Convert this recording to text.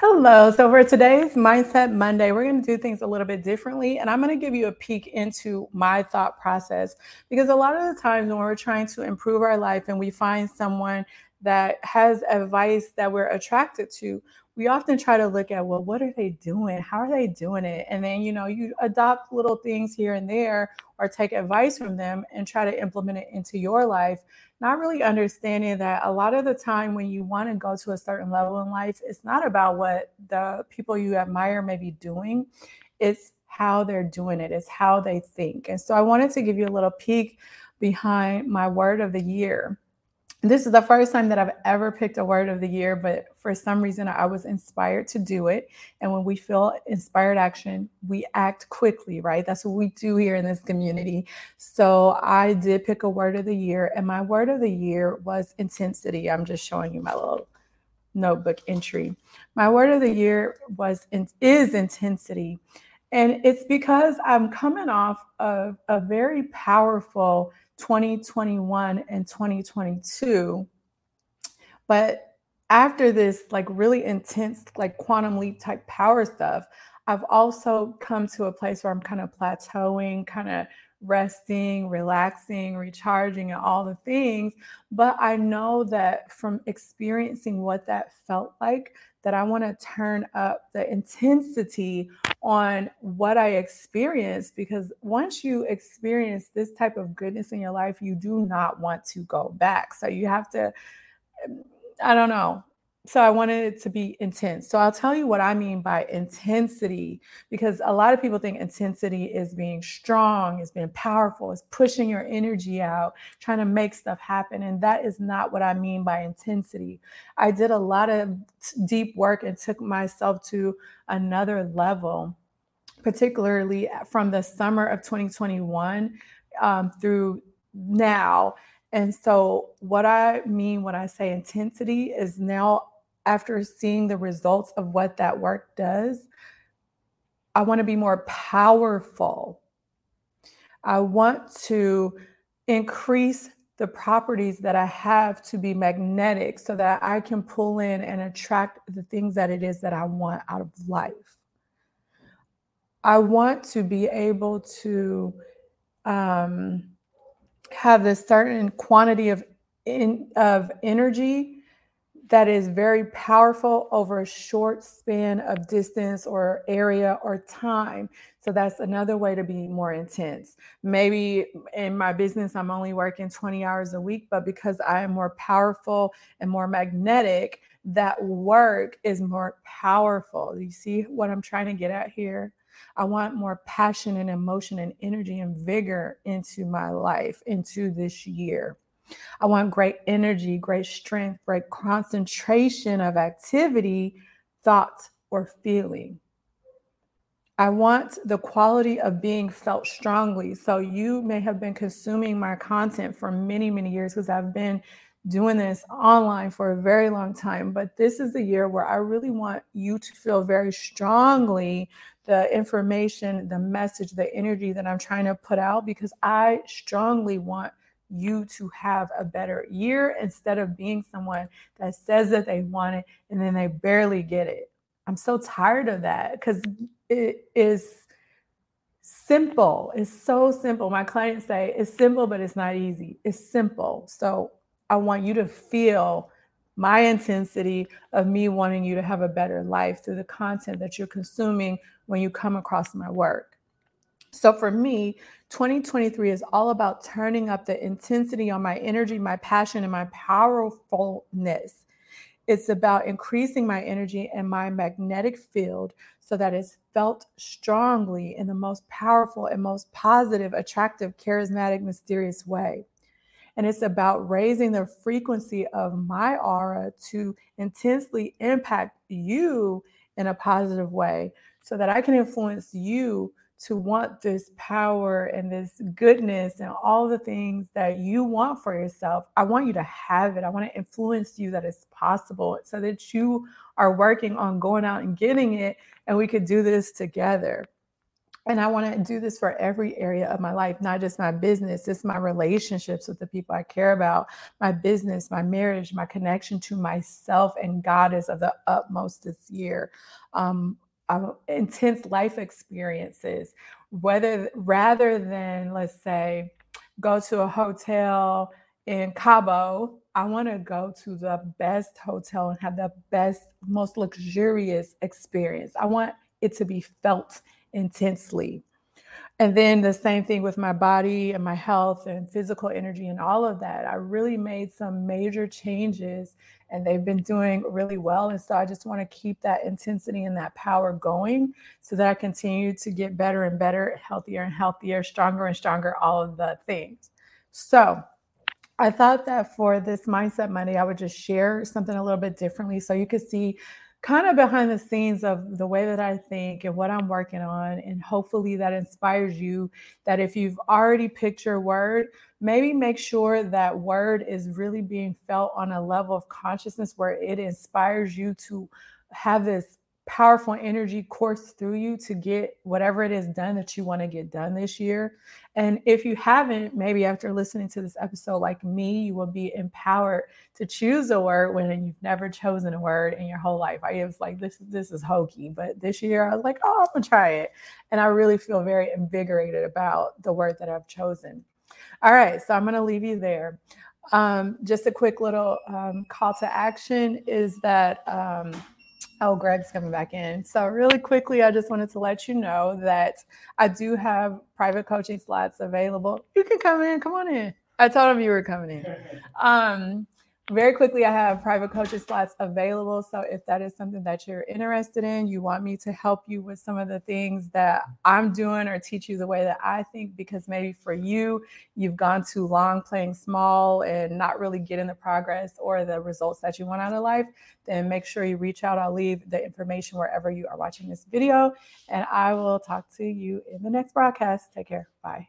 Hello. So, for today's Mindset Monday, we're going to do things a little bit differently. And I'm going to give you a peek into my thought process because a lot of the times when we're trying to improve our life and we find someone that has advice that we're attracted to, we often try to look at, well, what are they doing? How are they doing it? And then, you know, you adopt little things here and there or take advice from them and try to implement it into your life not really understanding that a lot of the time when you want to go to a certain level in life, it's not about what the people you admire may be doing, it's how they're doing it, it's how they think. And so I wanted to give you a little peek behind my word of the year. This is the first time that I've ever picked a word of the year, but for some reason I was inspired to do it. And when we feel inspired action, we act quickly, right? That's what we do here in this community. So I did pick a word of the year, and my word of the year was intensity. I'm just showing you my little notebook entry. My word of the year was is intensity. And it's because I'm coming off of a very powerful 2021 and 2022. But after this, like really intense, like quantum leap type power stuff, I've also come to a place where I'm kind of plateauing, kind of resting, relaxing, recharging, and all the things. But I know that from experiencing what that felt like, that I want to turn up the intensity on what I experienced because once you experience this type of goodness in your life, you do not want to go back. So you have to, I don't know, so I wanted it to be intense. So I'll tell you what I mean by intensity because a lot of people think intensity is being strong, is being powerful, is pushing your energy out, trying to make stuff happen. And that is not what I mean by intensity. I did a lot of deep work and took myself to another level, particularly from the summer of 2021 um, through now. And so, what I mean when I say intensity is now after seeing the results of what that work does, I want to be more powerful. I want to increase the properties that I have to be magnetic so that I can pull in and attract the things that it is that I want out of life. I want to be able to um, have this certain quantity of in, of energy that is very powerful over a short span of distance or area or time. So that's another way to be more intense. Maybe in my business, I'm only working 20 hours a week, but because I am more powerful and more magnetic, that work is more powerful. You see what I'm trying to get at here? I want more passion and emotion and energy and vigor into my life, into this year. I want great energy, great strength, great concentration of activity, thought, or feeling. I want the quality of being felt strongly. So you may have been consuming my content for many, many years because I've been doing this online for a very long time. But this is the year where I really want you to feel very strongly the information, the message, the energy that I'm trying to put out because I strongly want you to have a better year instead of being someone that says that they want it and then they barely get it. I'm so tired of that because it is simple. It's so simple. My clients say it's simple, but it's not easy. It's simple. So I want you to feel my intensity of me wanting you to have a better life through the content that you're consuming when you come across my work. So for me, 2023 is all about turning up the intensity on my energy, my passion, and my powerfulness. It's about increasing my energy and my magnetic field so that it's felt strongly in the most powerful and most positive, attractive, charismatic, mysterious way. And it's about raising the frequency of my aura to intensely impact you in a positive way so that I can influence you to want this power and this goodness and all the things that you want for yourself. I want you to have it. I want to influence you that it's possible so that you are working on going out and getting it and we could do this together. and I want to do this for every area of my life, not just my business. It's my relationships with the people I care about, my business, my marriage, my connection to myself and God is of the utmost this year. Um, Intense life experiences, whether rather than let's say go to a hotel in Cabo, I want to go to the best hotel and have the best, most luxurious experience. I want it to be felt intensely. And then the same thing with my body and my health and physical energy and all of that. I really made some major changes and they've been doing really well. And so I just want to keep that intensity and that power going so that I continue to get better and better, healthier and healthier, stronger and stronger, all of the things. So I thought that for this Mindset Monday, I would just share something a little bit differently so you could see kind of behind the scenes of the way that I think and what I'm working on. And hopefully that inspires you that if you've already picked your word, maybe make sure that word is really being felt on a level of consciousness where it inspires you to have this powerful energy course through you to get whatever it is done that you want to get done this year. And if you haven't, maybe after listening to this episode, like me, you will be empowered to choose a word when you've never chosen a word in your whole life. I was like, this, this is hokey. But this year I was like, oh, I'm gonna try it. And I really feel very invigorated about the word that I've chosen. All right, so I'm gonna leave you there. Um, just a quick little um, call to action is that um, Oh, Greg's coming back in. So, really quickly, I just wanted to let you know that I do have private coaching slots available. You can come in. Come on in. I told him you were coming in. Um, very quickly, I have private coaching slots available. So if that is something that you're interested in, you want me to help you with some of the things that I'm doing or teach you the way that I think, because maybe for you, you've gone too long playing small and not really getting the progress or the results that you want out of life, then make sure you reach out. I'll leave the information wherever you are watching this video, and I will talk to you in the next broadcast. Take care. Bye.